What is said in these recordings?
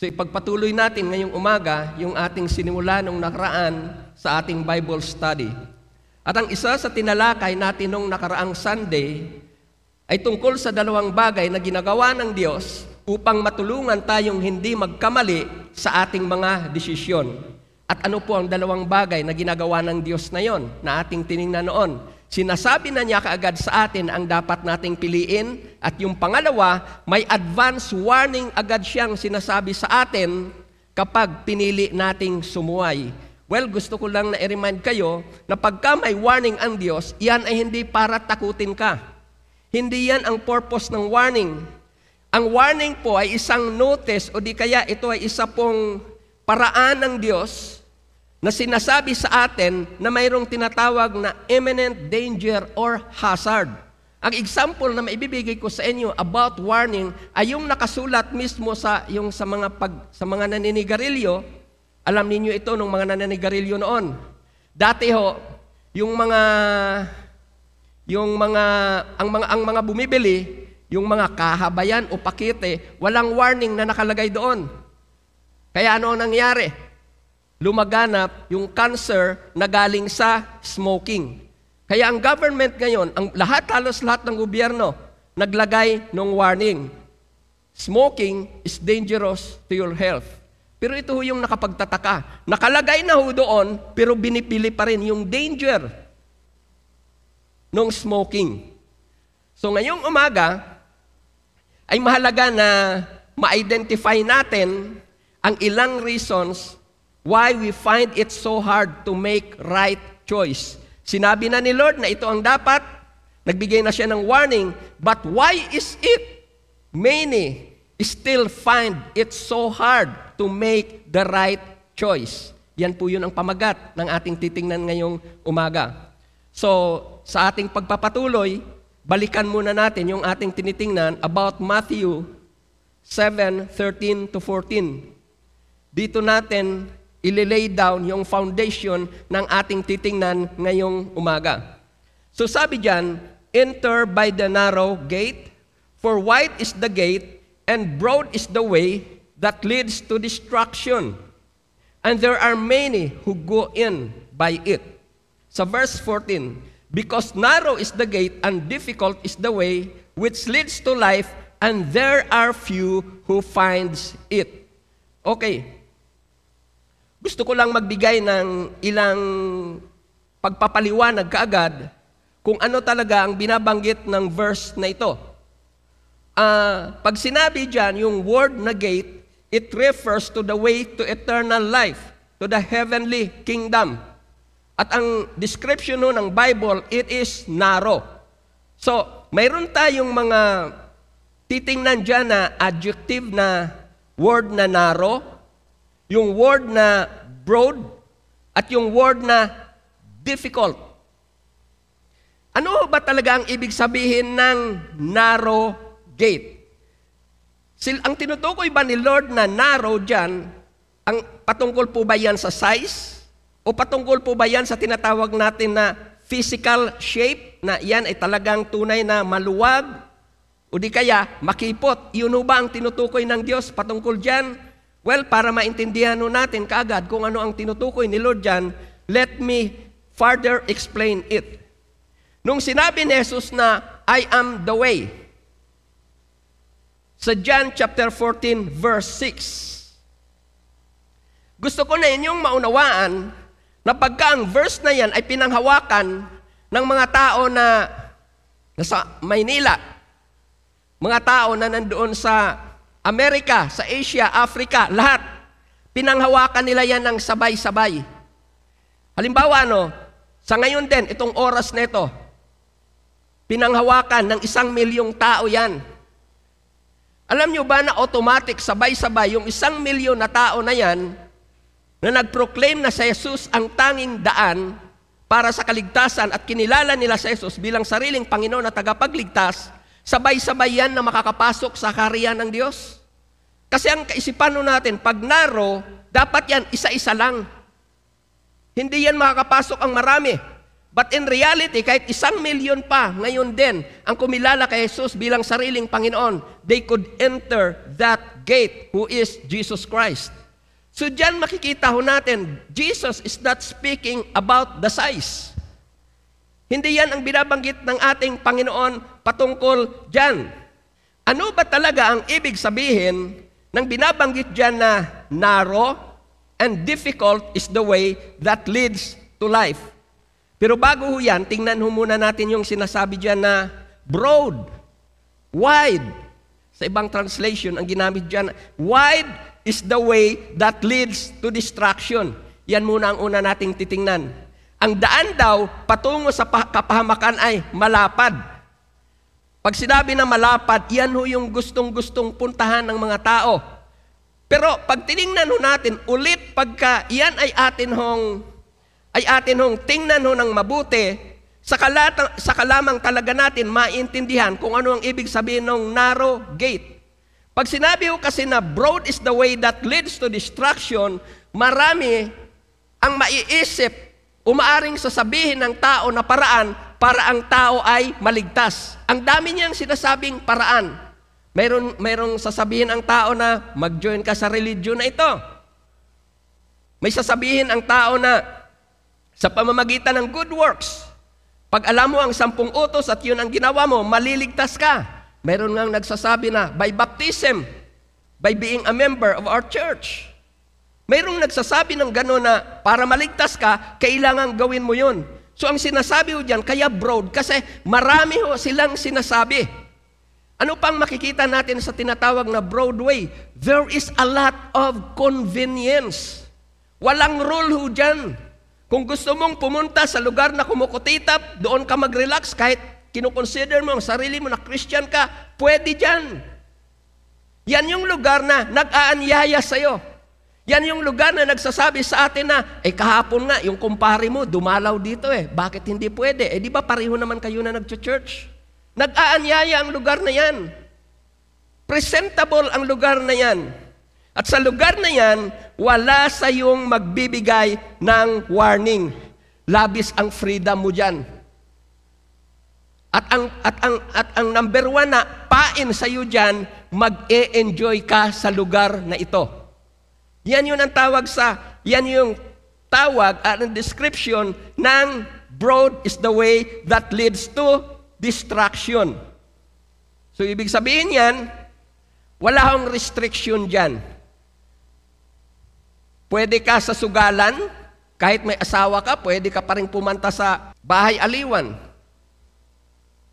So ipagpatuloy natin ngayong umaga yung ating sinimula nung nakaraan sa ating Bible study. At ang isa sa tinalakay natin nung nakaraang Sunday ay tungkol sa dalawang bagay na ginagawa ng Diyos upang matulungan tayong hindi magkamali sa ating mga desisyon. At ano po ang dalawang bagay na ginagawa ng Diyos na yon na ating tiningnan noon? Sinasabi na niya kaagad sa atin ang dapat nating piliin at yung pangalawa, may advance warning agad siyang sinasabi sa atin kapag pinili nating sumuway. Well, gusto ko lang na i-remind kayo na pagka may warning ang Diyos, yan ay hindi para takutin ka. Hindi yan ang purpose ng warning. Ang warning po ay isang notice o di kaya ito ay isa pong paraan ng Diyos na sinasabi sa atin na mayroong tinatawag na imminent danger or hazard. Ang example na maibibigay ko sa inyo about warning ay yung nakasulat mismo sa yung sa mga pag sa mga naninigarilyo. Alam niyo ito ng mga naninigarilyo noon. Dati ho, yung mga yung mga ang mga ang mga bumibili, yung mga kahabayan o pakete, walang warning na nakalagay doon. Kaya ano ang nangyari? Lumaganap yung cancer na galing sa smoking. Kaya ang government ngayon, ang lahat halos lahat ng gobyerno naglagay ng warning. Smoking is dangerous to your health. Pero ito ho yung nakapagtataka. Nakalagay na ho doon, pero binipili pa rin yung danger ng smoking. So ngayong umaga, ay mahalaga na ma-identify natin ang ilang reasons why we find it so hard to make right choice. Sinabi na ni Lord na ito ang dapat, nagbigay na siya ng warning, but why is it many still find it so hard to make the right choice? Yan po yun ang pamagat ng ating titingnan ngayong umaga. So, sa ating pagpapatuloy, balikan muna natin yung ating tinitingnan about Matthew 7:13 to 14. Dito natin ililay down yung foundation ng ating titingnan ngayong umaga. So sabi diyan, enter by the narrow gate, for wide is the gate and broad is the way that leads to destruction. And there are many who go in by it. Sa verse 14, because narrow is the gate and difficult is the way which leads to life, and there are few who finds it. Okay, gusto ko lang magbigay ng ilang pagpapaliwanag kaagad kung ano talaga ang binabanggit ng verse na ito. Uh, pag sinabi dyan, yung word na gate, it refers to the way to eternal life, to the heavenly kingdom. At ang description no ng Bible, it is narrow. So, mayroon tayong mga titingnan dyan na adjective na word na narrow, yung word na broad at yung word na difficult. Ano ba talaga ang ibig sabihin ng narrow gate? Sil ang tinutukoy ba ni Lord na narrow dyan, ang patungkol po ba yan sa size? O patungkol po ba yan sa tinatawag natin na physical shape, na yan ay talagang tunay na maluwag? O di kaya makipot? Yun ba ang tinutukoy ng Diyos patungkol dyan? Well, para maintindihan natin kaagad kung ano ang tinutukoy ni Lord dyan, let me further explain it. Nung sinabi ni Jesus na, I am the way, sa John chapter 14 verse 6, gusto ko na inyong maunawaan na pagka ang verse na yan ay pinanghawakan ng mga tao na nasa Maynila, mga tao na nandoon sa Amerika, sa Asia, Africa, lahat. Pinanghawakan nila yan ng sabay-sabay. Halimbawa, ano, sa ngayon din, itong oras na ito, pinanghawakan ng isang milyong tao yan. Alam nyo ba na automatic, sabay-sabay, yung isang milyon na tao na yan, na nag-proclaim na sa Jesus ang tanging daan para sa kaligtasan at kinilala nila sa Jesus bilang sariling Panginoon at tagapagligtas, Sabay-sabay yan na makakapasok sa kariyan ng Diyos. Kasi ang kaisipan natin, pag naro, dapat yan isa-isa lang. Hindi yan makakapasok ang marami. But in reality, kahit isang milyon pa ngayon din ang kumilala kay Jesus bilang sariling Panginoon, they could enter that gate, who is Jesus Christ. So diyan makikita ho natin, Jesus is not speaking about the size. Hindi yan ang binabanggit ng ating Panginoon patungkol diyan. Ano ba talaga ang ibig sabihin ng binabanggit diyan na narrow and difficult is the way that leads to life? Pero bago ho yan, tingnan ho muna natin yung sinasabi diyan na broad, wide. Sa ibang translation, ang ginamit diyan, wide is the way that leads to destruction. Yan muna ang una nating titingnan. Ang daan daw patungo sa pa- kapahamakan ay malapad. Pag sinabi na malapad, yan ho yung gustong-gustong puntahan ng mga tao. Pero pag tiningnan ho natin ulit pagka yan ay atin hong ay atin hong tingnan ho ng mabuti, sa, kalata, sa kalamang talaga natin maintindihan kung ano ang ibig sabihin ng narrow gate. Pag sinabi ko kasi na broad is the way that leads to destruction, marami ang maiisip, umaaring sasabihin ng tao na paraan para ang tao ay maligtas. Ang dami niyang sinasabing paraan. Mayroon, mayroong sasabihin ang tao na mag-join ka sa religion na ito. May sasabihin ang tao na sa pamamagitan ng good works, pag alam mo ang sampung utos at yun ang ginawa mo, maliligtas ka. Meron ngang nagsasabi na by baptism, by being a member of our church. Mayroong nagsasabi ng gano'n na para maligtas ka, kailangan gawin mo yun. So ang sinasabi ko dyan, kaya broad, kasi marami ho silang sinasabi. Ano pang makikita natin sa tinatawag na Broadway? There is a lot of convenience. Walang rule ho dyan. Kung gusto mong pumunta sa lugar na kumukutitap, doon ka mag-relax kahit kinukonsider mo ang sarili mo na Christian ka, pwede dyan. Yan yung lugar na nag-aanyaya sa'yo. Yan yung lugar na nagsasabi sa atin na, eh kahapon nga, yung kumpare mo, dumalaw dito eh. Bakit hindi pwede? Eh di ba pareho naman kayo na nag-church? Nag-aanyaya ang lugar na yan. Presentable ang lugar na yan. At sa lugar na yan, wala sa yung magbibigay ng warning. Labis ang freedom mo dyan. At ang, at ang, at ang number one na pain sa iyo dyan, mag-e-enjoy ka sa lugar na ito. Yan yun ang tawag sa, yan yung tawag at ang description ng broad is the way that leads to distraction. So ibig sabihin yan, wala akong restriction dyan. Pwede ka sa sugalan, kahit may asawa ka, pwede ka pa rin pumanta sa bahay aliwan.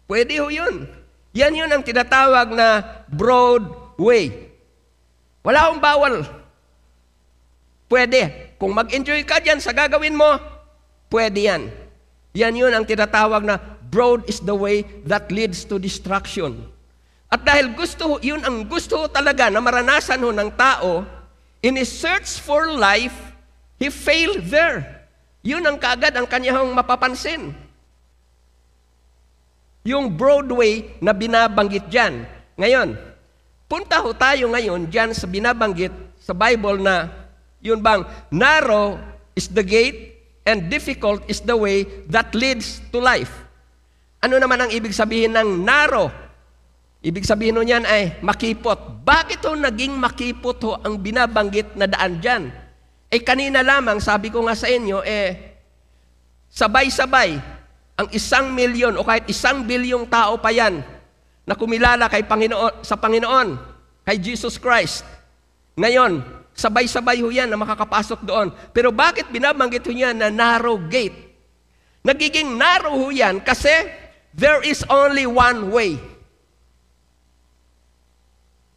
Pwede ho yun. Yan yun ang tinatawag na broad way. Wala akong bawal. Pwede. Kung mag-enjoy ka dyan sa gagawin mo, pwede yan. Yan yun ang tinatawag na broad is the way that leads to destruction. At dahil gusto, yun ang gusto talaga na maranasan ho ng tao, in his search for life, he failed there. Yun ang kaagad ang kanyang mapapansin. Yung Broadway na binabanggit dyan. Ngayon, punta ho tayo ngayon dyan sa binabanggit sa Bible na yun bang narrow is the gate and difficult is the way that leads to life. Ano naman ang ibig sabihin ng narrow? Ibig sabihin nun yan ay makipot. Bakit ho naging makipot ho ang binabanggit na daan dyan? Eh kanina lamang, sabi ko nga sa inyo, eh, sabay-sabay, ang isang milyon o kahit isang bilyong tao pa yan na kumilala kay Panginoon, sa Panginoon, kay Jesus Christ. Ngayon, sabay-sabay ho yan na makakapasok doon. Pero bakit binabanggit ho yan na narrow gate? Nagiging narrow ho yan kasi there is only one way.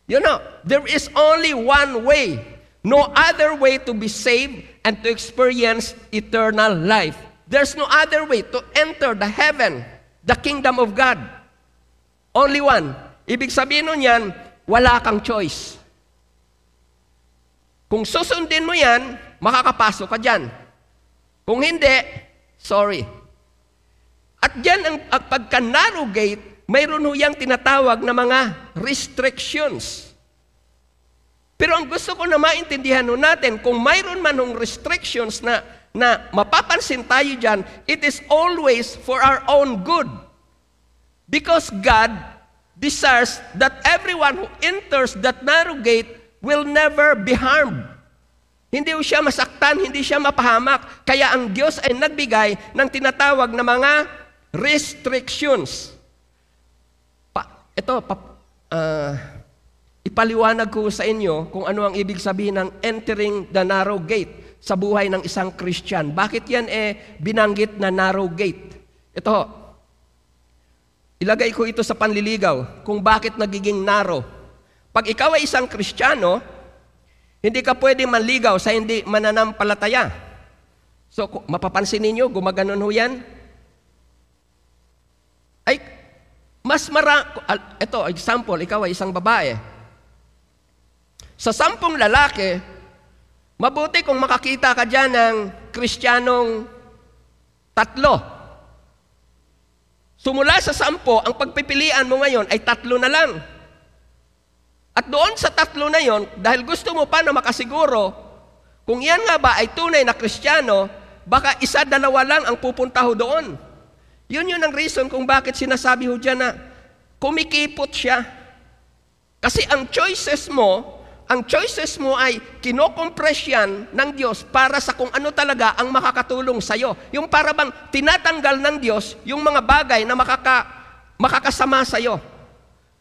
You know, there is only one way. No other way to be saved and to experience eternal life. There's no other way to enter the heaven, the kingdom of God. Only one. Ibig sabihin nun yan, wala kang choice. Kung susundin mo yan, makakapasok ka dyan. Kung hindi, sorry. At dyan ang, ang pagka-narrow gate, mayroon ho yung tinatawag na mga restrictions. Pero ang gusto ko na maintindihan ho natin, kung mayroon man hong restrictions na, na mapapansin tayo dyan, it is always for our own good. Because God desires that everyone who enters that narrow gate will never be harmed. Hindi siya masaktan, hindi siya mapahamak. Kaya ang Diyos ay nagbigay ng tinatawag na mga restrictions. Pa, ito, pa, ah, ipaliwanag ko sa inyo kung ano ang ibig sabihin ng entering the narrow gate sa buhay ng isang Christian. Bakit yan eh binanggit na narrow gate? Ito, ilagay ko ito sa panliligaw kung bakit nagiging narrow. Pag ikaw ay isang Kristiyano, hindi ka pwede manligaw sa hindi mananampalataya. So, mapapansin ninyo, gumaganon ho yan. Ay, mas mara... Ito, example, ikaw ay isang babae. Sa sampung lalaki, mabuti kung makakita ka dyan ng kristyanong tatlo. Sumula sa sampo, ang pagpipilian mo ngayon ay tatlo na lang. At doon sa tatlo na yon, dahil gusto mo pa na makasiguro, kung yan nga ba ay tunay na kristyano, baka isa, dalawa lang ang pupunta ho doon. Yun yun ang reason kung bakit sinasabi ho dyan na kumikipot siya. Kasi ang choices mo, ang choices mo ay kinokompress yan ng Diyos para sa kung ano talaga ang makakatulong sa'yo. Yung para bang tinatanggal ng Diyos yung mga bagay na makaka, makakasama sa'yo.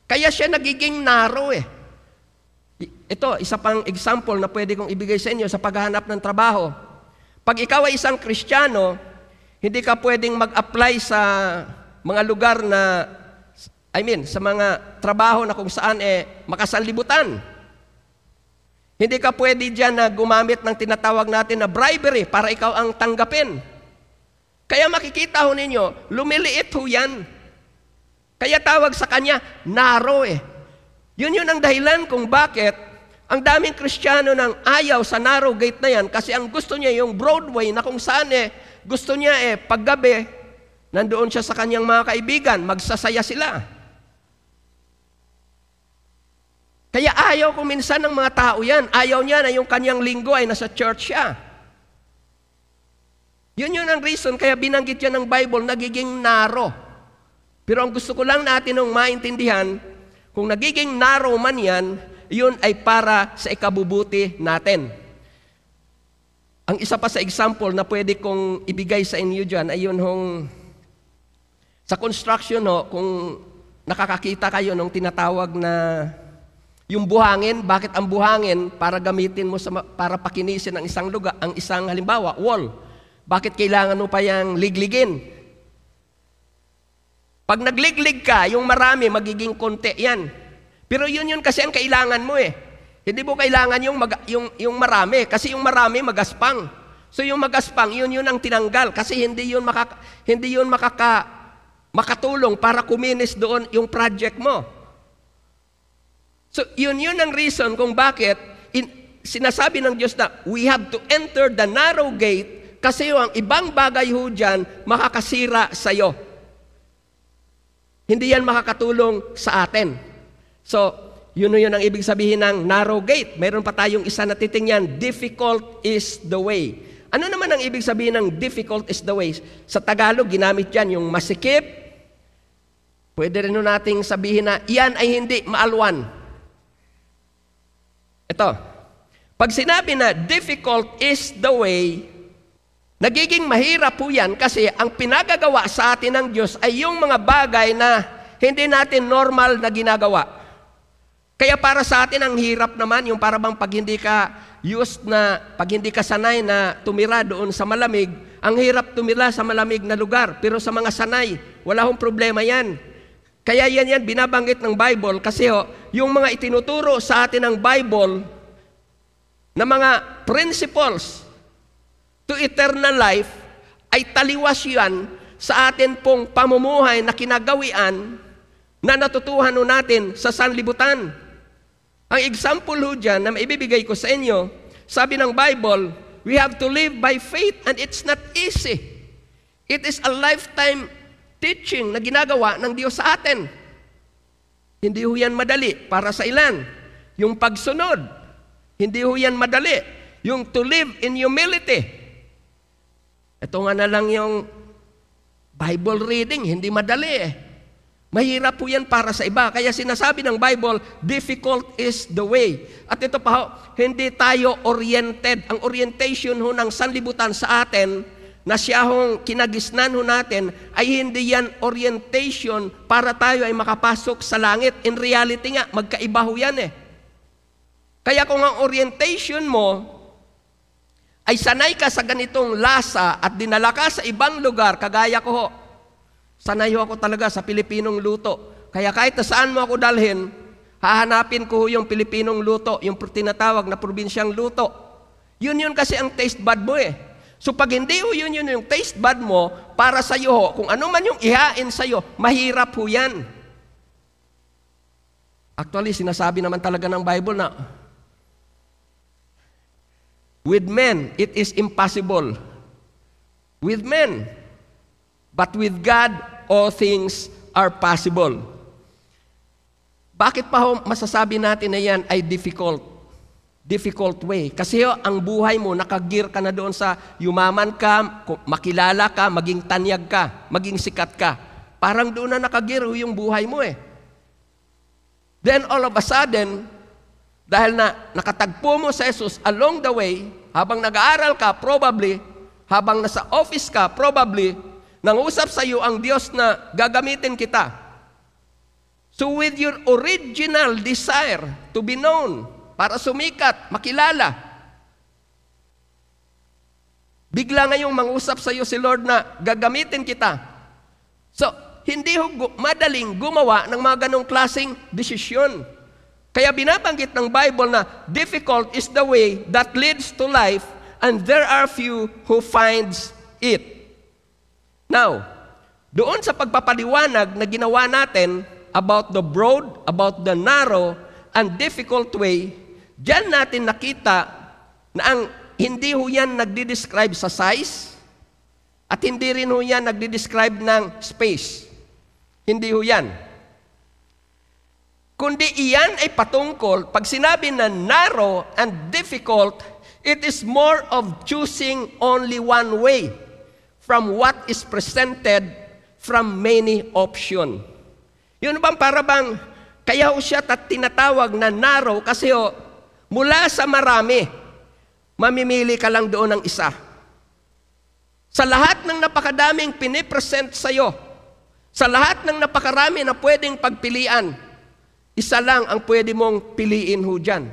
Kaya siya nagiging narrow eh. Ito, isa pang example na pwede kong ibigay sa inyo sa paghahanap ng trabaho. Pag ikaw ay isang Kristiyano, hindi ka pwedeng mag-apply sa mga lugar na, I mean, sa mga trabaho na kung saan eh makasanlibutan. Hindi ka pwede dyan na gumamit ng tinatawag natin na bribery para ikaw ang tanggapin. Kaya makikita ho ninyo, lumiliit ho yan. Kaya tawag sa kanya, narrow eh. Yun yun ang dahilan kung bakit ang daming Kristiyano nang ayaw sa narrow gate na yan kasi ang gusto niya yung Broadway na kung saan eh, gusto niya eh, paggabi, nandoon siya sa kanyang mga kaibigan, magsasaya sila. Kaya ayaw ko minsan ng mga tao yan. Ayaw niya na yung kanyang linggo ay nasa church siya. Yun yun ang reason kaya binanggit yan ng Bible, nagiging narrow. Pero ang gusto ko lang natin nung maintindihan, kung nagiging narrow man yan, yun ay para sa ikabubuti natin. Ang isa pa sa example na pwede kong ibigay sa inyo dyan ay yun hong sa construction ho, kung nakakakita kayo ng tinatawag na yung buhangin, bakit ang buhangin para gamitin mo sa para pakinisin ang isang lugar, ang isang halimbawa, wall. Bakit kailangan mo pa yang ligligin? Pag nagliglig ka, yung marami magiging konti yan. Pero yun yun kasi ang kailangan mo eh. Hindi mo kailangan yung, mag, yung, yung marami kasi yung marami magaspang. So yung magaspang, yun yun ang tinanggal kasi hindi yun, makaka, hindi yun makaka, makatulong para kuminis doon yung project mo. So yun yun ang reason kung bakit in, sinasabi ng Diyos na we have to enter the narrow gate kasi yung ang ibang bagay ho dyan makakasira sa'yo. Hindi yan makakatulong sa atin. So, yun yun ang ibig sabihin ng narrow gate. Meron pa tayong isa na titingnan, difficult is the way. Ano naman ang ibig sabihin ng difficult is the way? Sa Tagalog, ginamit yan yung masikip. Pwede rin nating sabihin na iyan ay hindi maalwan. Ito, pag sinabi na difficult is the way, nagiging mahirap po yan kasi ang pinagagawa sa atin ng Diyos ay yung mga bagay na hindi natin normal na ginagawa. Kaya para sa atin ang hirap naman yung para bang pag hindi ka used na, pag hindi ka sanay na tumira doon sa malamig, ang hirap tumira sa malamig na lugar. Pero sa mga sanay, wala hong problema yan. Kaya yan yan binabanggit ng Bible kasi ho, yung mga itinuturo sa atin ng Bible na mga principles to eternal life ay taliwas yan sa atin pong pamumuhay na kinagawian na natutuhan natin sa sanlibutan. Ang example ho dyan na maibibigay ko sa inyo, sabi ng Bible, we have to live by faith and it's not easy. It is a lifetime teaching na ginagawa ng Diyos sa atin. Hindi ho yan madali para sa ilan. Yung pagsunod, hindi ho yan madali. Yung to live in humility. Ito nga na lang yung Bible reading, hindi madali eh. Mahirap po yan para sa iba. Kaya sinasabi ng Bible, difficult is the way. At ito pa ho, hindi tayo oriented. Ang orientation ho ng sanlibutan sa atin, na siya hong kinagisnan ho natin, ay hindi yan orientation para tayo ay makapasok sa langit. In reality nga, magkaiba ho yan eh. Kaya kung ang orientation mo ay sanay ka sa ganitong lasa at dinala ka sa ibang lugar, kagaya ko ho, sanay ho ako talaga sa Pilipinong luto. Kaya kahit na saan mo ako dalhin, hahanapin ko yung Pilipinong luto, yung tinatawag na probinsyang luto. Yun yun kasi ang taste bud mo eh. So pag hindi ho yun yun yung taste bud mo, para sa iyo kung ano man yung ihain sa iyo, mahirap ho yan. Actually, sinasabi naman talaga ng Bible na With men, it is impossible. With men. But with God, all things are possible. Bakit pa ho masasabi natin na yan ay difficult? Difficult way. Kasi ho, ang buhay mo, nakagir ka na doon sa yumaman ka, makilala ka, maging tanyag ka, maging sikat ka. Parang doon na nakagir ho yung buhay mo eh. Then all of a sudden, dahil na nakatagpo mo sa Jesus along the way, habang nag-aaral ka, probably, habang nasa office ka, probably, nangusap sa iyo ang Diyos na gagamitin kita. So with your original desire to be known, para sumikat, makilala, bigla ngayong mangusap sa iyo si Lord na gagamitin kita. So, hindi ho madaling gumawa ng mga ganong klaseng desisyon. Kaya binabanggit ng Bible na difficult is the way that leads to life and there are few who finds it. Now, doon sa pagpapaliwanag na ginawa natin about the broad, about the narrow, and difficult way, diyan natin nakita na ang hindi ho yan nagdi-describe sa size at hindi rin ho yan nagdi-describe ng space. Hindi ho yan. Kundi iyan ay patungkol, pag sinabi na narrow and difficult, it is more of choosing only one way from what is presented from many option. Yun bang para bang, kaya ho siya tat- tinatawag na narrow kasi ho, mula sa marami, mamimili ka lang doon ng isa. Sa lahat ng napakadaming pinipresent sa'yo, sa lahat ng napakarami na pwedeng pagpilian, isa lang ang pwede mong piliin ho dyan.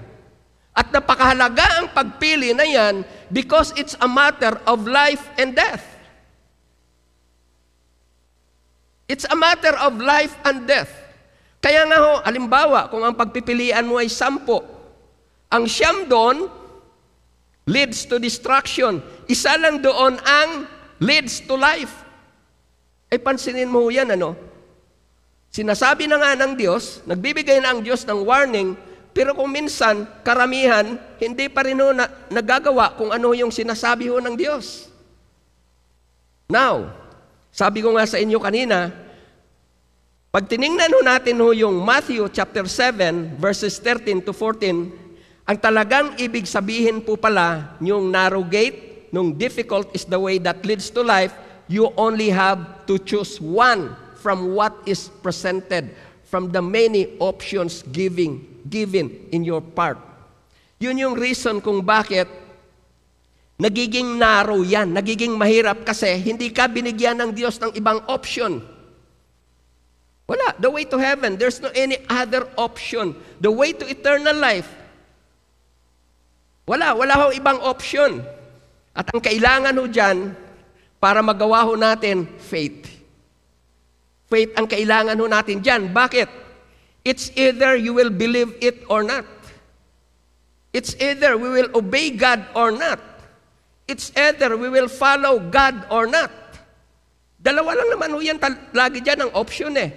At napakahalaga ang pagpili na yan because it's a matter of life and death. It's a matter of life and death. Kaya nga ho, alimbawa, kung ang pagpipilian mo ay sampo, ang siyam doon leads to destruction. Isa lang doon ang leads to life. Ay pansinin mo yan, ano? Sinasabi na nga ng Diyos, nagbibigay na ang Diyos ng warning, pero kung minsan, karamihan, hindi pa rin ho na, nagagawa kung ano yung sinasabi ho ng Diyos. Now, sabi ko nga sa inyo kanina, pag tiningnan ho natin ho yung Matthew chapter 7, verses 13 to 14, ang talagang ibig sabihin po pala, yung narrow gate, nung difficult is the way that leads to life, you only have to choose one from what is presented, from the many options giving, given in your part. Yun yung reason kung bakit nagiging narrow yan, nagiging mahirap kasi hindi ka binigyan ng Diyos ng ibang option. Wala. The way to heaven, there's no any other option. The way to eternal life, wala. Wala ho ibang option. At ang kailangan ho dyan, para magawa ho natin, faith. Faith ang kailangan ho natin dyan. Bakit? It's either you will believe it or not. It's either we will obey God or not. It's either we will follow God or not. Dalawa lang naman ho yan lagi dyan ang option eh.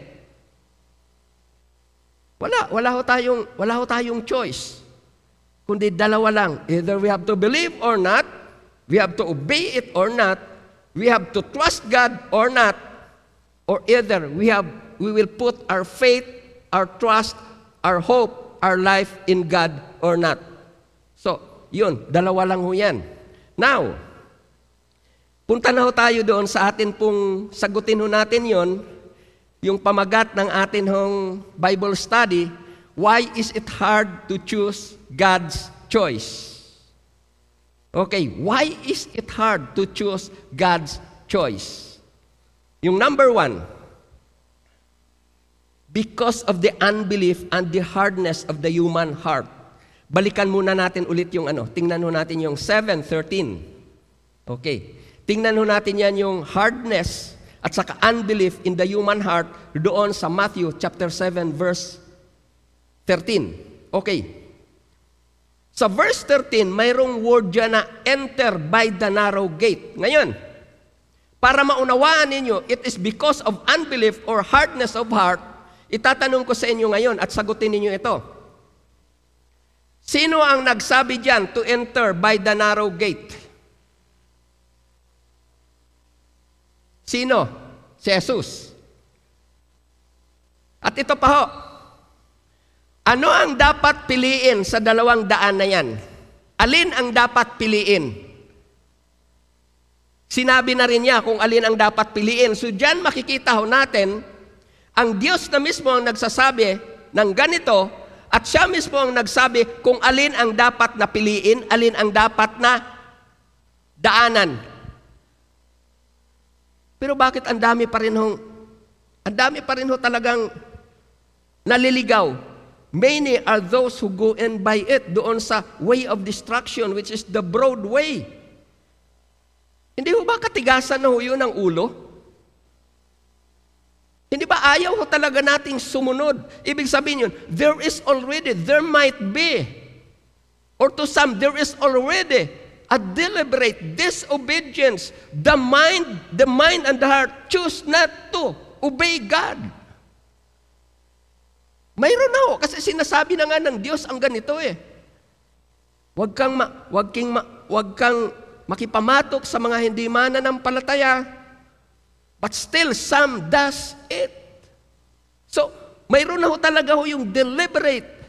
Wala, wala ho tayong, wala ho tayong choice. Kundi dalawa lang. Either we have to believe or not, we have to obey it or not, we have to trust God or not, or either we have we will put our faith, our trust, our hope, our life in God or not. So, yun, dalawa lang ho yan. Now, punta na ho tayo doon sa atin pong sagutin ho natin yon yung pamagat ng atin hong Bible study, why is it hard to choose God's choice? Okay, why is it hard to choose God's choice? Yung number one, because of the unbelief and the hardness of the human heart. Balikan muna natin ulit yung ano, tingnan ho natin yung 7.13. Okay. Tingnan ho natin yan yung hardness at saka unbelief in the human heart doon sa Matthew chapter 7 verse 13. Okay. Sa verse 13, mayroong word dyan na enter by the narrow gate. Ngayon, para maunawaan ninyo, it is because of unbelief or hardness of heart, itatanong ko sa inyo ngayon at sagutin ninyo ito. Sino ang nagsabi dyan to enter by the narrow gate? Sino? Si Jesus. At ito pa ho, ano ang dapat piliin sa dalawang daan na yan? Alin ang dapat piliin? Sinabi na rin niya kung alin ang dapat piliin. So dyan makikita ho natin, ang Diyos na mismo ang nagsasabi ng ganito, at siya mismo ang nagsabi kung alin ang dapat na piliin, alin ang dapat na daanan. Pero bakit ang dami pa rin hong, ang dami pa rin ho talagang naliligaw. Many are those who go in by it doon sa way of destruction which is the broad way. Hindi ho ba katigasan na ho yun ang ulo? Hindi ba ayaw ho talaga nating sumunod? Ibig sabihin yun, there is already, there might be, or to some, there is already a deliberate disobedience. The mind, the mind and the heart choose not to obey God. Mayroon na ho, kasi sinasabi na nga ng Diyos ang ganito eh. Huwag kang, ma, huwag king, ma, huwag kang makipamatok sa mga hindi mananampalataya, but still some does it. So, mayroon na ho talaga ho yung deliberate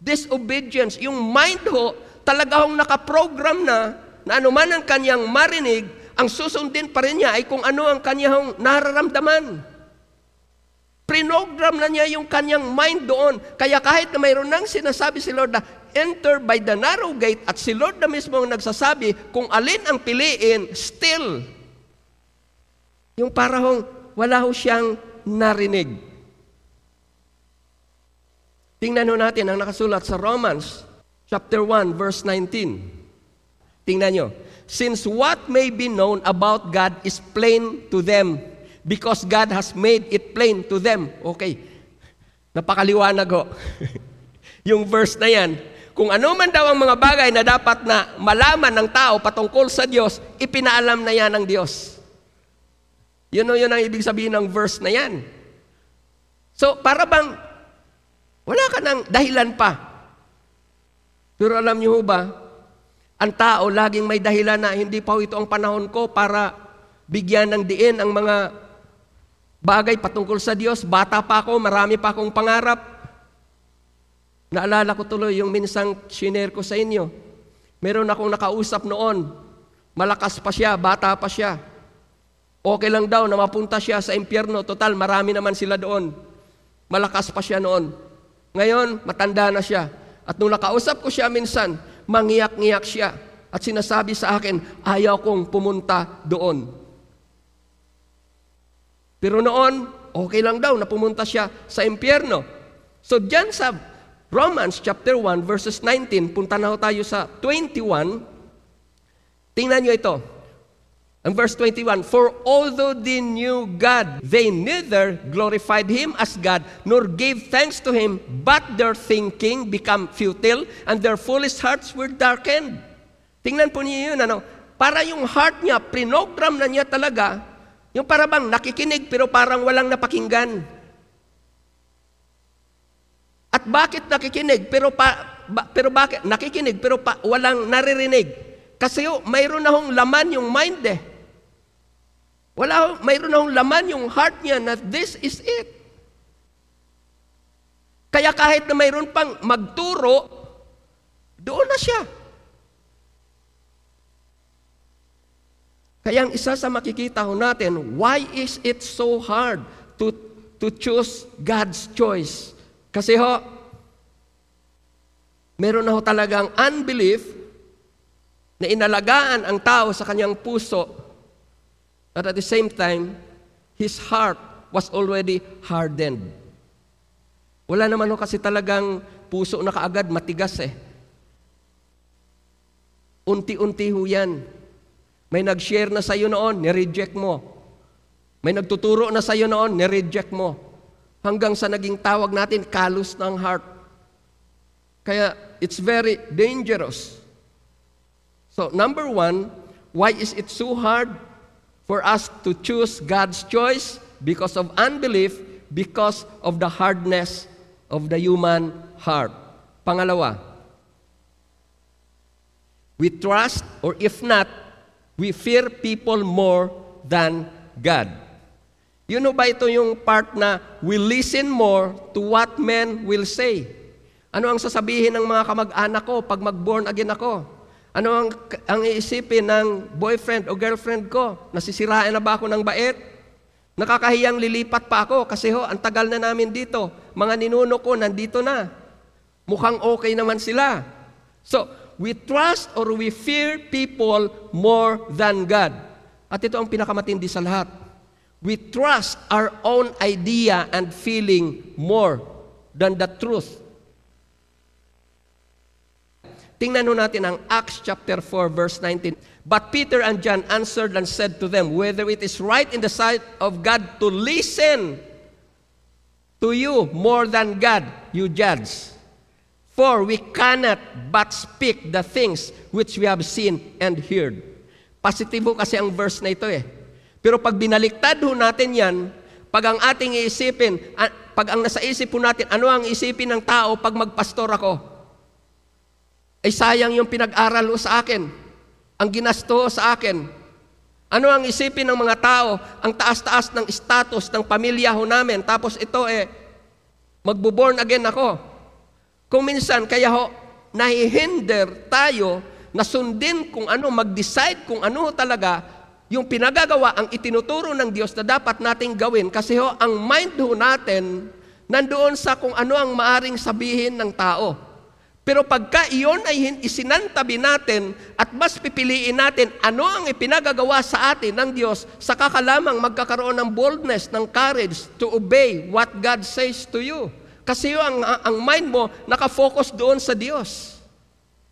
disobedience. Yung mind ho, talaga hong nakaprogram na, na anuman ang kanyang marinig, ang susundin pa rin niya ay kung ano ang kanyang nararamdaman. Prinogram na niya yung kanyang mind doon. Kaya kahit na mayroon nang sinasabi si Lord na enter by the narrow gate at si Lord na mismo ang nagsasabi kung alin ang piliin, still, yung parang wala ho siyang narinig. Tingnan ho natin ang nakasulat sa Romans chapter 1 verse 19. Tingnan nyo. Since what may be known about God is plain to them because God has made it plain to them. Okay. Napakaliwanag ho. yung verse na yan, kung ano man daw ang mga bagay na dapat na malaman ng tao patungkol sa Diyos, ipinaalam na yan ng Diyos. Yun yun ang ibig sabihin ng verse na yan. So, para bang wala ka ng dahilan pa. Pero alam niyo ba, ang tao laging may dahilan na hindi pa ito ang panahon ko para bigyan ng diin ang mga bagay patungkol sa Diyos. Bata pa ako, marami pa akong pangarap. Naalala ko tuloy yung minsang shinare ko sa inyo. Meron akong nakausap noon. Malakas pa siya, bata pa siya. Okay lang daw na mapunta siya sa impyerno. Total, marami naman sila doon. Malakas pa siya noon. Ngayon, matanda na siya. At nung nakausap ko siya minsan, mangiyak-ngiyak siya. At sinasabi sa akin, ayaw kong pumunta doon. Pero noon, okay lang daw na pumunta siya sa impyerno. So dyan sa Romans chapter 1 verses 19, punta na tayo sa 21. Tingnan nyo ito. Ang verse 21, For although they knew God, they neither glorified Him as God, nor gave thanks to Him, but their thinking become futile, and their foolish hearts were darkened. Tingnan po niyo yun, ano? Para yung heart niya, prinogram na niya talaga, yung para bang nakikinig pero parang walang napakinggan. At bakit nakikinig pero pa, ba, pero bakit nakikinig pero pa, walang naririnig? Kasi oh, mayroon na hong laman yung mind eh. Wala ho, mayroon na hong laman yung heart niya na this is it. Kaya kahit na mayroon pang magturo, doon na siya. Kaya ang isa sa makikita ho natin, why is it so hard to to choose God's choice. Kasi ho, meron na ho talagang unbelief na inalagaan ang tao sa kanyang puso at at the same time, his heart was already hardened. Wala naman ho kasi talagang puso na kaagad matigas eh. Unti-unti ho yan. May nag-share na sa'yo noon, nireject mo. May nagtuturo na sa'yo noon, nireject mo. Hanggang sa naging tawag natin, kalus ng heart. Kaya it's very dangerous. So number one, why is it so hard for us to choose God's choice? Because of unbelief, because of the hardness of the human heart. Pangalawa, we trust or if not, we fear people more than God. You know ba ito yung part na we listen more to what men will say? Ano ang sasabihin ng mga kamag-anak ko pag mag-born again ako? Ano ang, ang iisipin ng boyfriend o girlfriend ko? Nasisirain na ba ako ng bait? Nakakahiyang lilipat pa ako kasi ho, ang tagal na namin dito. Mga ninuno ko nandito na. Mukhang okay naman sila. So, we trust or we fear people more than God. At ito ang pinakamatindi sa lahat. We trust our own idea and feeling more than the truth. Tingnan nun natin ang Acts chapter 4 verse 19. But Peter and John answered and said to them, Whether it is right in the sight of God to listen to you more than God, you judge. For we cannot but speak the things which we have seen and heard. Positibo kasi ang verse na ito eh. Pero pag binaliktad ho natin yan, pag ang ating iisipin, pag ang nasa isip po natin, ano ang isipin ng tao pag magpastor ako? Ay sayang yung pinag-aral ho sa akin. Ang ginasto sa akin. Ano ang isipin ng mga tao? Ang taas-taas ng status ng pamilya ho namin. Tapos ito eh, magbo-born again ako. Kung minsan, kaya ho, nahihinder tayo na sundin kung ano, mag-decide kung ano talaga yung pinagagawa, ang itinuturo ng Diyos na dapat nating gawin. Kasi ho, ang mind ho natin, nandoon sa kung ano ang maaring sabihin ng tao. Pero pagka iyon ay isinantabi natin at mas pipiliin natin ano ang ipinagagawa sa atin ng Diyos, saka ka lamang magkakaroon ng boldness, ng courage to obey what God says to you. Kasi yung, ang, ang mind mo nakafocus doon sa Diyos.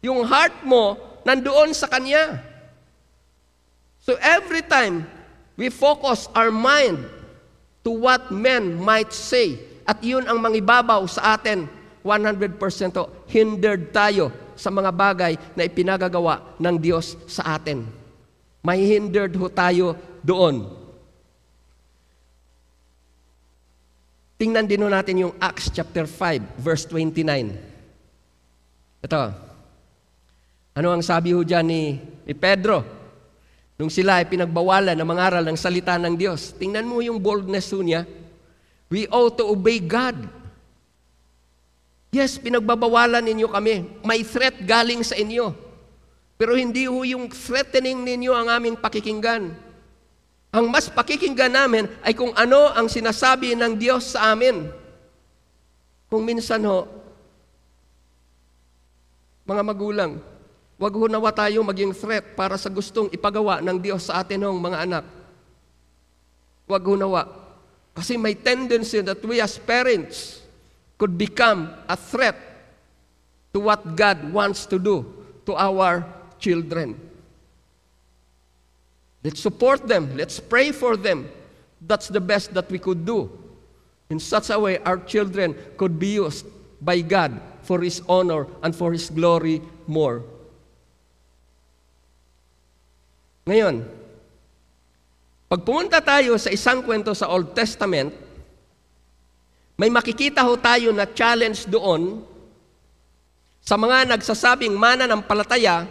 Yung heart mo nandoon sa Kanya. So every time we focus our mind to what men might say, at yun ang mangibabaw sa atin, 100% o, hindered tayo sa mga bagay na ipinagagawa ng Diyos sa atin. May hindered ho tayo doon. Tingnan din ho natin yung Acts chapter 5, verse 29. Ito. Ano ang sabi ho dyan ni, ni Pedro? Nung sila ay pinagbawalan na mangaral ng salita ng Diyos. Tingnan mo yung boldness ho niya. We ought to obey God. Yes, pinagbabawalan ninyo kami. May threat galing sa inyo. Pero hindi ho yung threatening ninyo ang aming pakikinggan. Ang mas pakikinggan namin ay kung ano ang sinasabi ng Diyos sa amin. Kung minsan ho, mga magulang, wag ho nawa tayo maging threat para sa gustong ipagawa ng Diyos sa atin hong mga anak. Wag ho nawa. Kasi may tendency that we as parents could become a threat to what God wants to do to our children. Let's support them. Let's pray for them. That's the best that we could do. In such a way, our children could be used by God for His honor and for His glory more. Ngayon, pag pumunta tayo sa isang kwento sa Old Testament, may makikita ho tayo na challenge doon sa mga nagsasabing mana ng palataya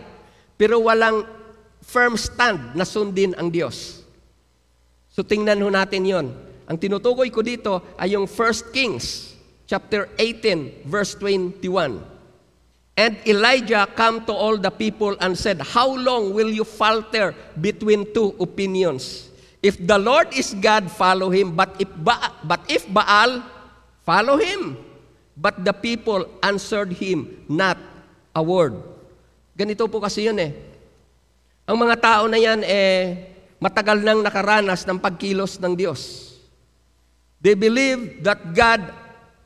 pero walang firm stand na sundin ang Diyos. So tingnan ho natin yon. Ang tinutukoy ko dito ay yung 1 Kings chapter 18 verse 21. And Elijah come to all the people and said, How long will you falter between two opinions? If the Lord is God, follow him. But if, ba- but if Baal, follow him. But the people answered him not a word. Ganito po kasi yun eh. Ang mga tao na yan eh matagal nang nakaranas ng pagkilos ng Diyos. They believe that God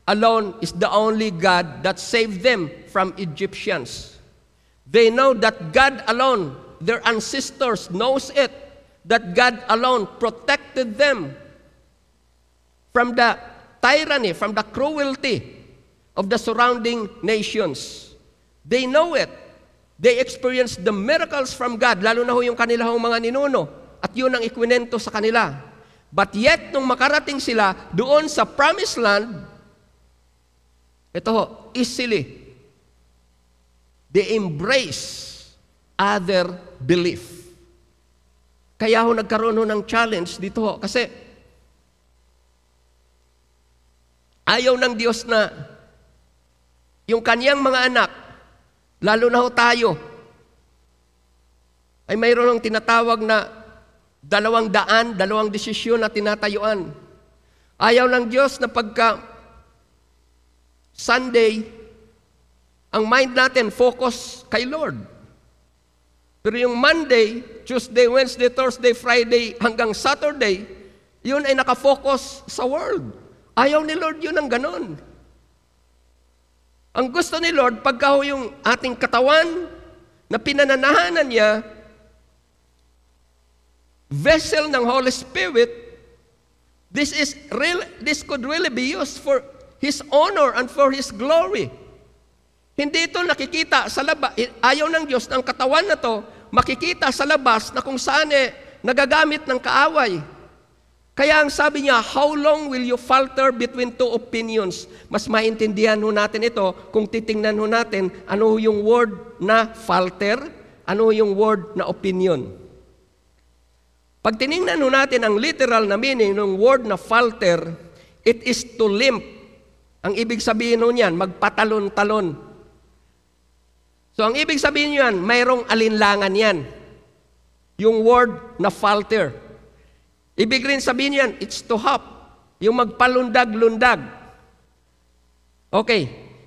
alone is the only God that saved them from Egyptians. They know that God alone, their ancestors knows it, that God alone protected them from the tyranny, from the cruelty of the surrounding nations. They know it. They experienced the miracles from God, lalo na ho yung kanilang mga ninuno. At yun ang ikwinento sa kanila. But yet, nung makarating sila doon sa promised land, ito ho, easily, they embrace other belief. Kaya ho nagkaroon ho ng challenge dito ho. Kasi ayaw ng Diyos na yung kaniyang mga anak, lalo na ho tayo, ay mayroon ng tinatawag na dalawang daan, dalawang desisyon na tinatayuan. Ayaw ng Diyos na pagka Sunday, ang mind natin focus kay Lord. Pero yung Monday, Tuesday, Wednesday, Thursday, Friday, hanggang Saturday, yun ay nakafocus sa world. Ayaw ni Lord yun ang ganon. Ang gusto ni Lord, pagka ho yung ating katawan na pinananahanan niya, vessel ng Holy Spirit, this is real, this could really be used for His honor and for His glory. Hindi ito nakikita sa labas. Ayaw ng Diyos ng katawan na to makikita sa labas na kung saan eh, nagagamit ng kaaway. Kaya ang sabi niya, how long will you falter between two opinions? Mas maintindihan ho natin ito kung titingnan ho natin ano yung word na falter, ano yung word na opinion. Pag tiningnan ho natin ang literal na meaning ng word na falter, it is to limp. Ang ibig sabihin ho niyan, magpatalon-talon. So ang ibig sabihin niyan, mayroong alinlangan yan. Yung word na falter. Ibig rin sabihin yan, it's to hop. Yung magpalundag-lundag. Okay,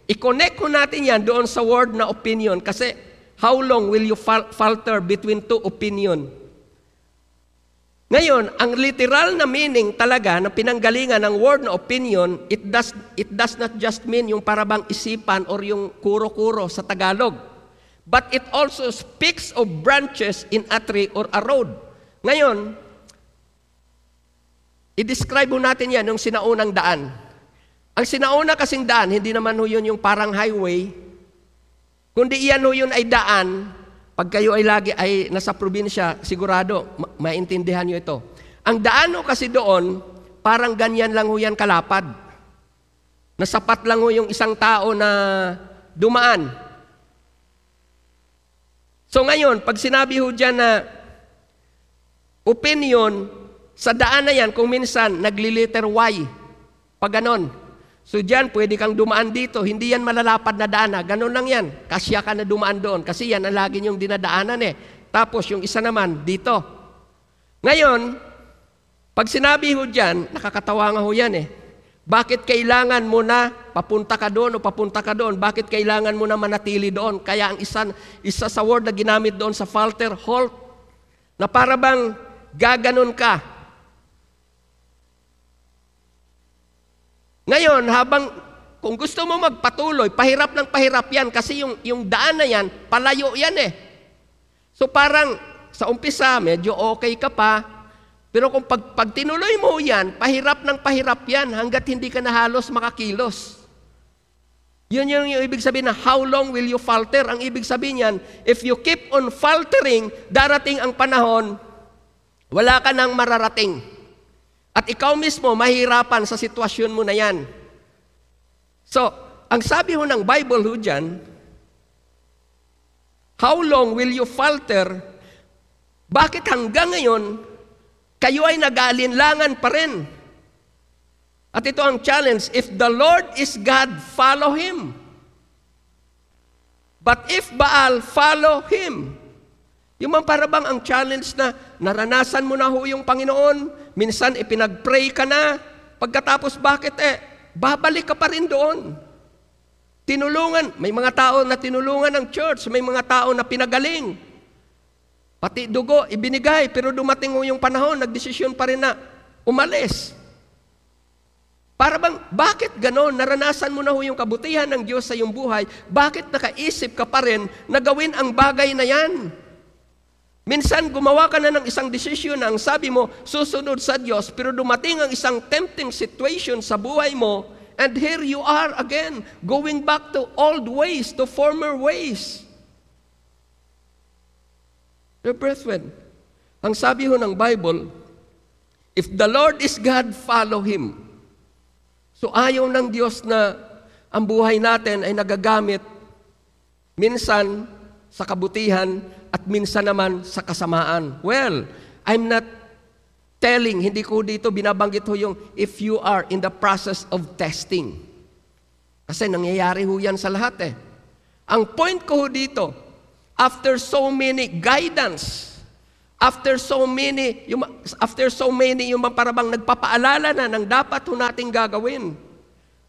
i-connect ko natin yan doon sa word na opinion kasi how long will you fal- falter between two opinion? Ngayon, ang literal na meaning talaga na pinanggalingan ng word na opinion, it does, it does not just mean yung parabang isipan or yung kuro-kuro sa Tagalog. But it also speaks of branches in a tree or a road. Ngayon, i-describe mo natin yan yung sinaunang daan. Ang sinauna kasing daan, hindi naman ho yun yung parang highway, kundi iyan ho yun ay daan, pag kayo ay lagi ay nasa probinsya, sigurado, ma- maintindihan nyo ito. Ang daan ho kasi doon, parang ganyan lang ho yan kalapad. Nasapat lang ho yung isang tao na dumaan. So ngayon, pag sinabi ho dyan na opinion, sa daan na yan, kung minsan, nagliliter Y. Pag ganon. So dyan, pwede kang dumaan dito. Hindi yan malalapad na daan. Ganon lang yan. Kasya ka na dumaan doon. Kasi yan ang lagi yung dinadaanan eh. Tapos yung isa naman, dito. Ngayon, pag sinabi ho dyan, nakakatawa nga ho yan eh. Bakit kailangan mo na papunta ka doon o papunta ka doon? Bakit kailangan mo na manatili doon? Kaya ang isa, isa sa word na ginamit doon sa falter, halt, na para bang gaganon ka. Ngayon, habang kung gusto mo magpatuloy, pahirap ng pahirap yan kasi yung, yung daan na yan, palayo yan eh. So parang sa umpisa, medyo okay ka pa, pero kung pag, pag tinuloy mo yan, pahirap ng pahirap yan hanggat hindi ka na halos makakilos. Yun yung, yung ibig sabihin na how long will you falter? Ang ibig sabihin yan, if you keep on faltering, darating ang panahon, wala ka nang mararating. At ikaw mismo, mahirapan sa sitwasyon mo na yan. So, ang sabi ho ng Bible ho dyan, how long will you falter? Bakit hanggang ngayon, kayo ay nag-aalinlangan pa rin? At ito ang challenge, if the Lord is God, follow Him. But if Baal, follow Him. Yung mga parabang ang challenge na naranasan mo na ho yung Panginoon, minsan ipinag-pray ka na, pagkatapos bakit eh, babalik ka pa rin doon. Tinulungan, may mga tao na tinulungan ng church, may mga tao na pinagaling. Pati dugo, ibinigay, pero dumating yung panahon, nagdesisyon pa rin na umalis. Para bang, bakit ganon? Naranasan mo na ho yung kabutihan ng Diyos sa iyong buhay, bakit nakaisip ka pa rin na gawin ang bagay na yan? Minsan gumawa ka na ng isang desisyon na ang sabi mo, susunod sa Diyos, pero dumating ang isang tempting situation sa buhay mo, and here you are again, going back to old ways, to former ways. Dear brethren, ang sabi ho ng Bible, if the Lord is God, follow Him. So ayaw ng Diyos na ang buhay natin ay nagagamit minsan sa kabutihan at minsan naman sa kasamaan. Well, I'm not telling, hindi ko dito binabanggit ho yung if you are in the process of testing. Kasi nangyayari ho yan sa lahat eh. Ang point ko ho dito, after so many guidance, after so many, yung, after so many, yung parabang nagpapaalala na ng dapat ho nating gagawin.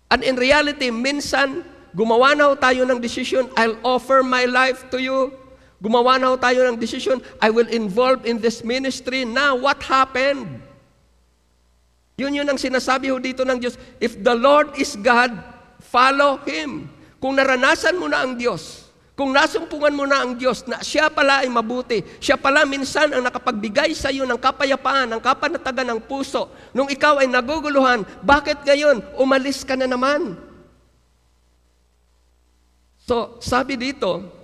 And in reality, minsan, gumawa na ho tayo ng decision, I'll offer my life to you. Gumawa na tayo ng decision, I will involve in this ministry. Now, what happened? Yun yun ang sinasabi ho dito ng Diyos. If the Lord is God, follow Him. Kung naranasan mo na ang Diyos, kung nasumpungan mo na ang Diyos na siya pala ay mabuti, siya pala minsan ang nakapagbigay sa iyo ng kapayapaan, ng kapanatagan ng puso, nung ikaw ay naguguluhan, bakit ngayon umalis ka na naman? So, sabi dito,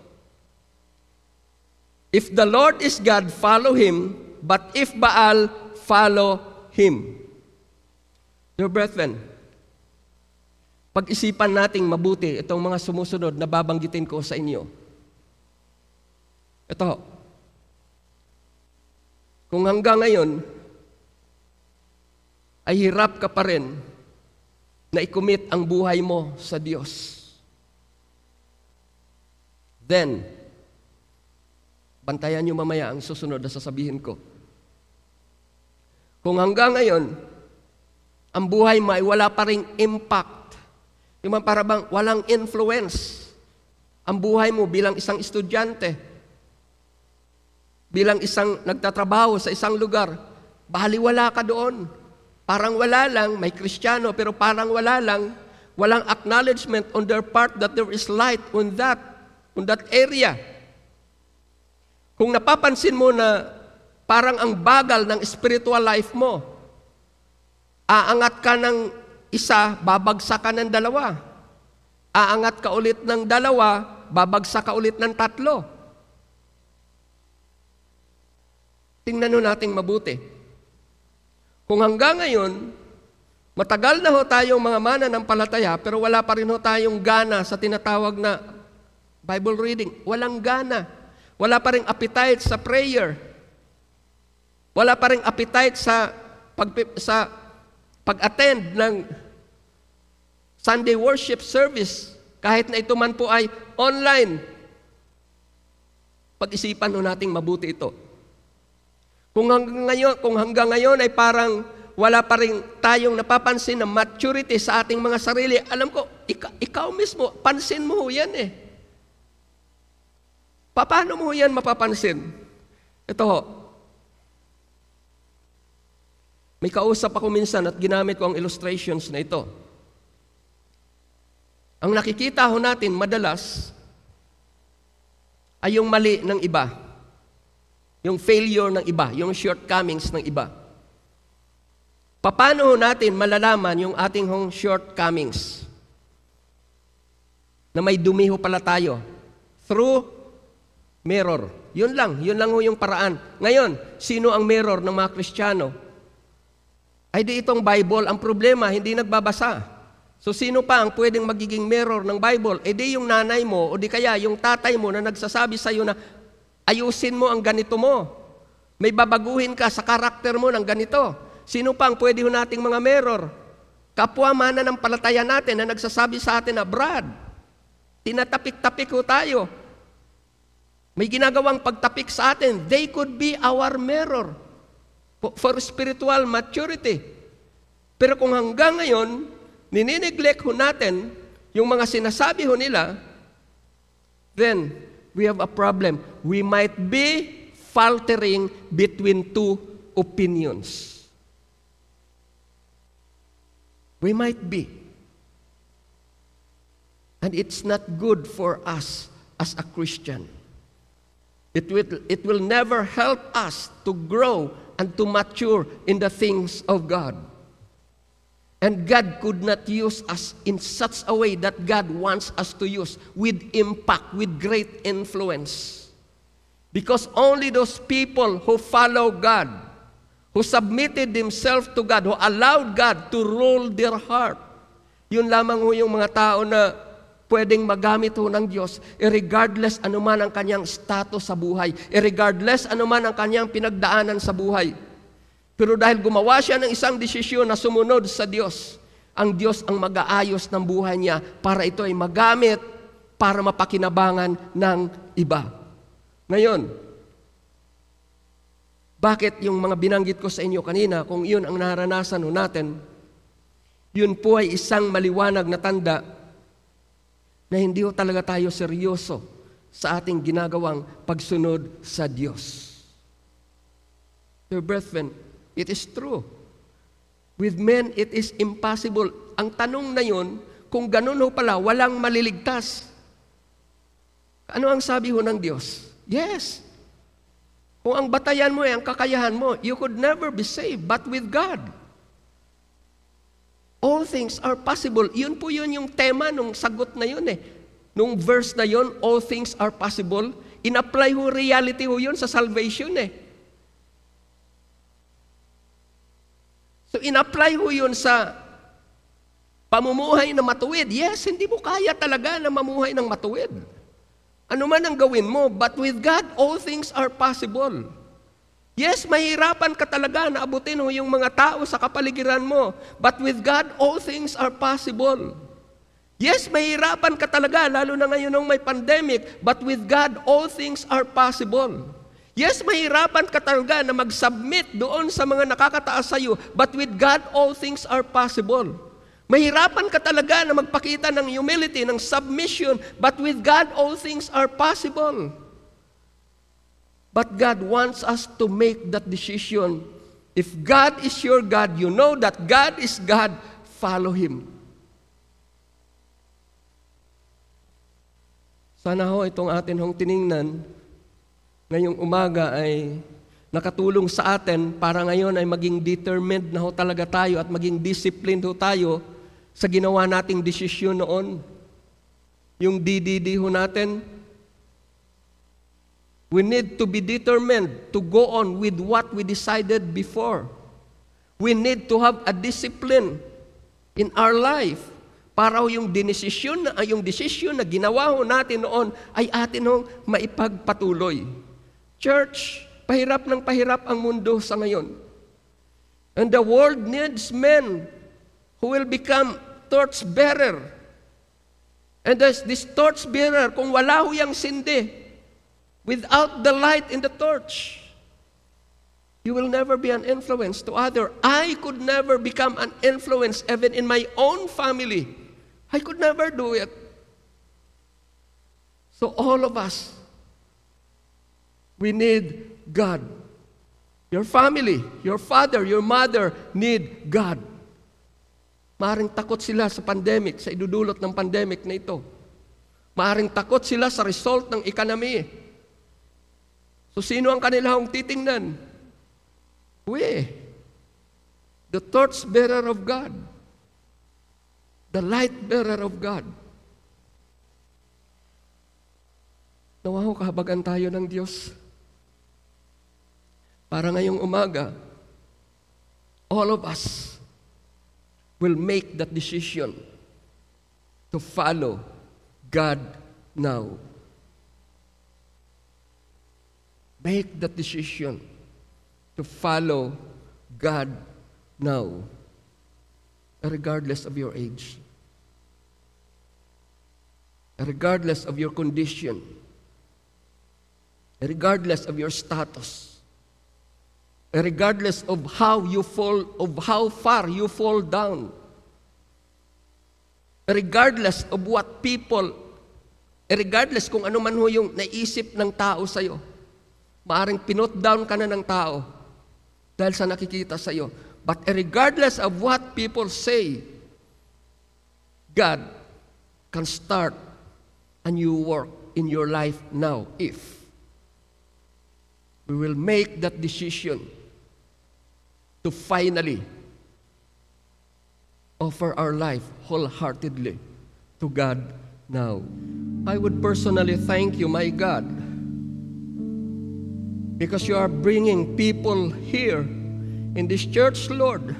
if the Lord is God, follow Him, but if Baal, follow Him. Dear brethren, pag-isipan nating mabuti itong mga sumusunod na babanggitin ko sa inyo. Ito, kung hanggang ngayon ay hirap ka pa rin na ikumit ang buhay mo sa Diyos, then, bantayan niyo mamaya ang susunod na sasabihin ko. Kung hanggang ngayon, ang buhay mo ay wala pa ring impact, yung mga parabang walang influence, ang buhay mo bilang isang estudyante, bilang isang nagtatrabaho sa isang lugar, baliwala ka doon. Parang wala lang, may kristyano, pero parang wala lang, walang acknowledgement on their part that there is light on that, on that area. Kung napapansin mo na parang ang bagal ng spiritual life mo, aangat ka ng isa, babagsak ka ng dalawa. Aangat ka ulit ng dalawa, babagsak ka ulit ng tatlo. Tingnan nun nating mabuti. Kung hanggang ngayon, matagal na ho tayong mga mana ng palataya, pero wala pa rin ho tayong gana sa tinatawag na Bible reading. Walang gana. Wala pa rin appetite sa prayer. Wala pa rin appetite sa pag, sa pag-attend ng Sunday worship service, kahit na ito man po ay online. Pag-isipan ho nating mabuti ito. Kung hanggang ngayon, kung hanggang ngayon ay parang wala pa rin tayong napapansin na maturity sa ating mga sarili, alam ko, ikaw, ikaw mismo, pansin mo yan eh. Paano mo yan mapapansin? Ito ho, may kausap ako minsan at ginamit ko ang illustrations na ito. Ang nakikita ho natin madalas ay yung mali ng iba. Yung failure ng iba, yung shortcomings ng iba. Paano ho natin malalaman yung ating hong shortcomings? Na may dumi ho pala tayo. Through mirror. Yun lang, yun lang ho yung paraan. Ngayon, sino ang mirror ng mga Kristiyano? Ay di itong Bible, ang problema, hindi nagbabasa. So sino pa ang pwedeng magiging mirror ng Bible? E di yung nanay mo o di kaya yung tatay mo na nagsasabi sa iyo na ayusin mo ang ganito mo. May babaguhin ka sa karakter mo ng ganito. Sino pa ang pwede nating mga mirror? Kapwa mana ng palataya natin na nagsasabi sa atin na, Brad, tinatapik-tapik ho tayo. May ginagawang pagtapik sa atin. They could be our mirror for spiritual maturity. Pero kung hanggang ngayon, ninineglect ho natin yung mga sinasabi ho nila, then we have a problem. We might be faltering between two opinions. We might be. And it's not good for us as a Christian. It will, it will never help us to grow and to mature in the things of God. And God could not use us in such a way that God wants us to use with impact, with great influence. Because only those people who follow God, who submitted themselves to God, who allowed God to rule their heart, yun lamang ho yung mga tao na pwedeng magamit ho ng Diyos, regardless anuman ang kanyang status sa buhay, regardless anuman ang kanyang pinagdaanan sa buhay. Pero dahil gumawa siya ng isang desisyon na sumunod sa Diyos, ang Diyos ang mag-aayos ng buhay niya para ito ay magamit para mapakinabangan ng iba. Ngayon, bakit yung mga binanggit ko sa inyo kanina, kung yun ang naranasan ho natin, yun po ay isang maliwanag na tanda na hindi ho talaga tayo seryoso sa ating ginagawang pagsunod sa Diyos. Dear brethren, it is true. With men, it is impossible. Ang tanong na yun, kung ganun ho pala, walang maliligtas. Ano ang sabi ho ng Diyos? Yes. Kung ang batayan mo ay ang kakayahan mo, you could never be saved, but with God. All things are possible. Yun po yun yung tema nung sagot na yun eh. Nung verse na yun, all things are possible. In-apply ho reality ho yun sa salvation eh. So in-apply ho yun sa pamumuhay na matuwid. Yes, hindi mo kaya talaga na mamuhay ng matuwid. Ano man ang gawin mo, but with God, all things are possible. Yes, mahirapan ka talaga na abutin mo yung mga tao sa kapaligiran mo. But with God, all things are possible. Yes, mahirapan ka talaga, lalo na ngayon nung may pandemic. But with God, all things are possible. Yes, mahirapan ka talaga na mag-submit doon sa mga nakakataas sa iyo. But with God, all things are possible. Mahirapan ka talaga na magpakita ng humility, ng submission. But with God, all things are possible. But God wants us to make that decision. If God is your God, you know that God is God, follow Him. Sana ho itong atin hong tiningnan ngayong umaga ay nakatulong sa atin para ngayon ay maging determined na ho talaga tayo at maging disciplined ho tayo sa ginawa nating desisyon noon. Yung DDD ho natin, We need to be determined to go on with what we decided before. We need to have a discipline in our life para yung dinesisyon na yung desisyon na ginawa ho natin noon ay atin hong maipagpatuloy. Church, pahirap ng pahirap ang mundo sa ngayon. And the world needs men who will become torch bearer. And this, this torch bearer, kung wala ho yung sindi, Without the light in the torch, you will never be an influence to other. I could never become an influence even in my own family. I could never do it. So all of us, we need God. Your family, your father, your mother need God. Maaring takot sila sa pandemic, sa idudulot ng pandemic na ito. Maaring takot sila sa result ng economy. So sino ang kanilang titingnan? We, the torch bearer of God, the light bearer of God. Nawa ho, kahabagan tayo ng Diyos. Para ngayong umaga, all of us will make that decision to follow God now. Make that decision to follow God now, regardless of your age, regardless of your condition, regardless of your status, regardless of how you fall, of how far you fall down, regardless of what people, regardless kung ano man ho yung naisip ng tao sa'yo, maaring pinot down ka na ng tao dahil sa nakikita sa'yo. But regardless of what people say, God can start a new work in your life now if we will make that decision to finally offer our life wholeheartedly to God now. I would personally thank you, my God, because you are bringing people here in this church, Lord,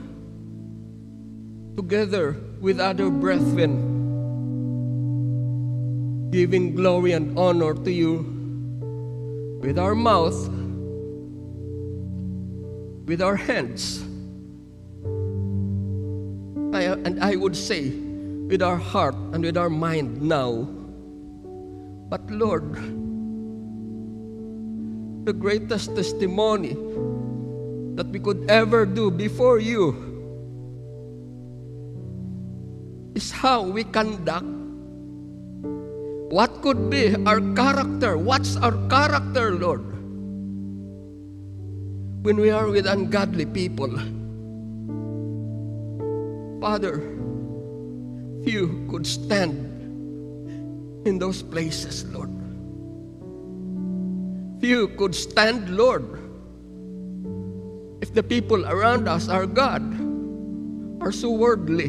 together with other brethren, giving glory and honor to you with our mouth, with our hands, I, and I would say with our heart and with our mind now. But Lord, the greatest testimony that we could ever do before you is how we conduct what could be our character. What's our character, Lord? When we are with ungodly people. Father, few could stand in those places, Lord. Few could stand, Lord, if the people around us are God, are so worldly.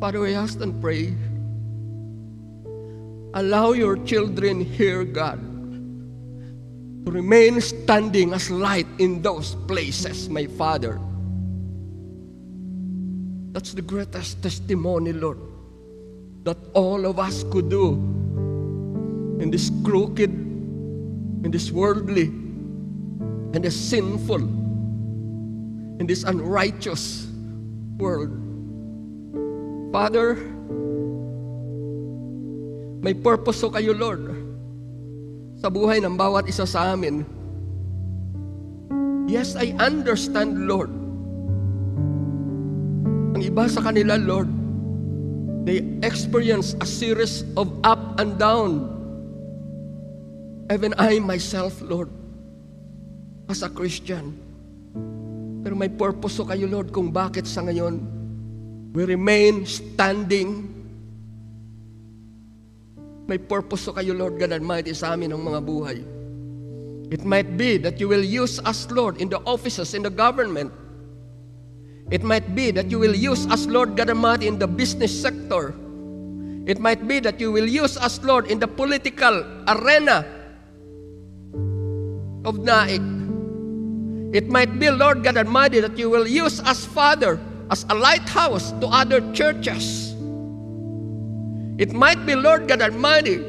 Father, we ask and pray, allow your children here, God, to remain standing as light in those places, my Father. That's the greatest testimony, Lord, that all of us could do in this crooked, in this worldly, in this sinful, in this unrighteous world. Father, may purpose ho kayo, Lord, sa buhay ng bawat isa sa amin. Yes, I understand, Lord. Ang iba sa kanila, Lord, they experience a series of up and down. Even I myself, Lord, as a Christian. Pero may purpose ho kayo, Lord, kung bakit sa ngayon we remain standing. May purpose ho kayo, Lord God Almighty, sa amin ng mga buhay. It might be that you will use us, Lord, in the offices, in the government. It might be that you will use us, Lord God Almighty, in the business sector. It might be that you will use us, Lord, in the political arena of Naik. It might be, Lord God Almighty, that you will use us, Father, as a lighthouse to other churches. It might be, Lord God Almighty,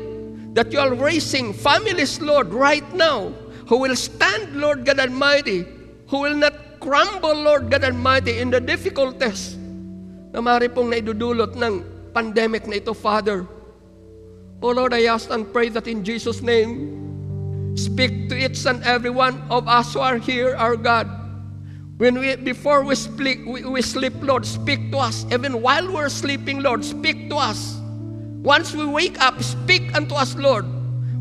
that you are raising families, Lord, right now, who will stand, Lord God Almighty, who will not crumble, Lord God Almighty, in the difficulties na mari pong naidudulot ng pandemic na ito, Father. Oh Lord, I ask and pray that in Jesus' name, Speak to each and every one of us who are here, our God. When we before we sleep, we, we sleep, Lord, speak to us. Even while we're sleeping, Lord, speak to us. Once we wake up, speak unto us, Lord.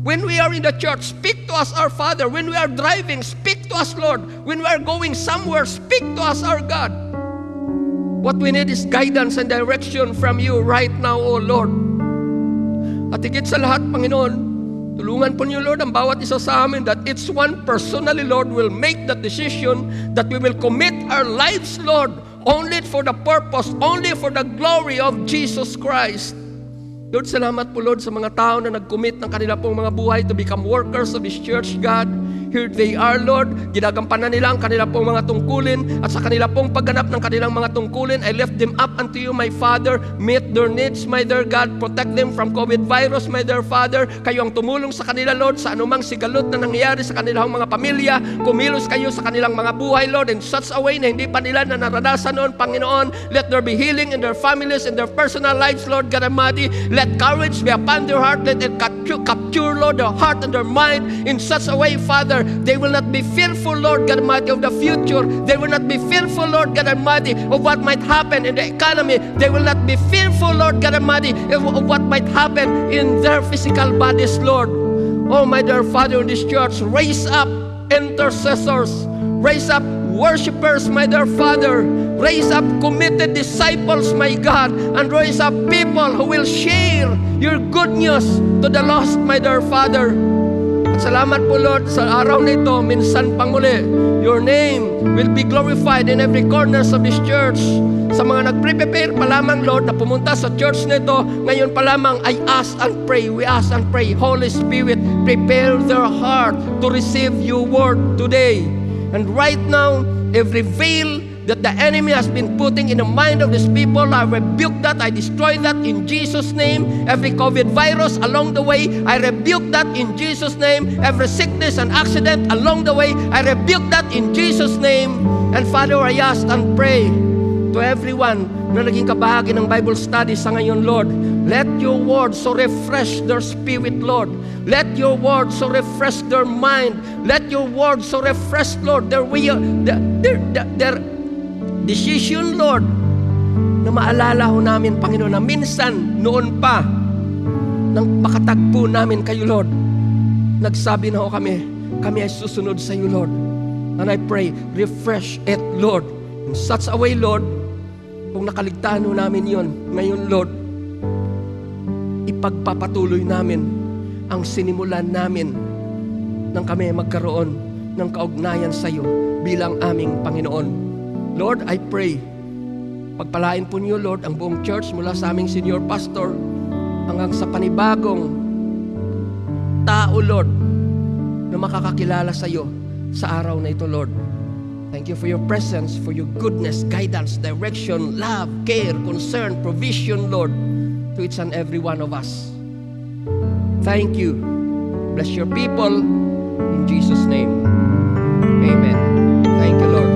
When we are in the church, speak to us, our Father. When we are driving, speak to us, Lord. When we are going somewhere, speak to us, our God. What we need is guidance and direction from you right now, O Lord. At higit sa lahat, Panginoon, Tulungan po niyo, Lord, ang bawat isa sa amin that each one personally, Lord, will make that decision that we will commit our lives, Lord, only for the purpose, only for the glory of Jesus Christ. Lord, salamat po, Lord, sa mga tao na nag-commit ng kanila pong mga buhay to become workers of this church, God. Here they are, Lord. Ginagampanan nila ang kanila pong mga tungkulin at sa kanila pong pagganap ng kanilang mga tungkulin, I lift them up unto you, my Father. Meet their needs, my dear God. Protect them from COVID virus, my dear Father. Kayo ang tumulong sa kanila, Lord, sa anumang sigalot na nangyayari sa kanilang mga pamilya. Kumilos kayo sa kanilang mga buhay, Lord, in such a way na hindi pa nila na naranasan noon, Panginoon. Let there be healing in their families, in their personal lives, Lord God Almighty. Let courage be upon their heart. Let it capture, Lord, their heart and their mind in such a way, Father. They will not be fearful, Lord God Almighty, of the future. They will not be fearful, Lord God Almighty, of what might happen in the economy. They will not be fearful, Lord God Almighty, of, what might happen in their physical bodies, Lord. Oh, my dear Father in this church, raise up intercessors, raise up worshipers, my dear Father, raise up committed disciples, my God, and raise up people who will share your good news to the lost, my dear Father. At salamat po Lord sa araw na ito, minsan pang muli, your name will be glorified in every corners of this church. Sa mga nag-prepare pa lamang Lord na pumunta sa church na ito, ngayon pa lamang I ask and pray, we ask and pray, Holy Spirit, prepare their heart to receive your word today. And right now, every veil that the enemy has been putting in the mind of these people, I rebuke that, I destroy that in Jesus' name. Every COVID virus along the way, I rebuke that in Jesus' name. Every sickness and accident along the way, I rebuke that in Jesus' name. And Father, I ask and pray to everyone na naging kabahagi ng Bible study sa ngayon, Lord. Let your word so refresh their spirit, Lord. Let your word so refresh their mind. Let your word so refresh, Lord, their way, their, their, their, their decision, Lord, na maalala ho namin, Panginoon, na minsan, noon pa, nang makatagpo namin kayo, Lord, nagsabi na ho kami, kami ay susunod sa iyo, Lord. And I pray, refresh it, Lord. In such a way, Lord, kung nakaligtaan ho namin yon, ngayon, Lord, ipagpapatuloy namin ang sinimulan namin nang kami magkaroon ng kaugnayan sa iyo bilang aming Panginoon. Lord, I pray, pagpalain po niyo, Lord, ang buong church mula sa aming senior pastor hanggang sa panibagong tao, Lord, na makakakilala sa iyo sa araw na ito, Lord. Thank you for your presence, for your goodness, guidance, direction, love, care, concern, provision, Lord, to each and every one of us. Thank you. Bless your people. In Jesus' name. Amen. Thank you, Lord.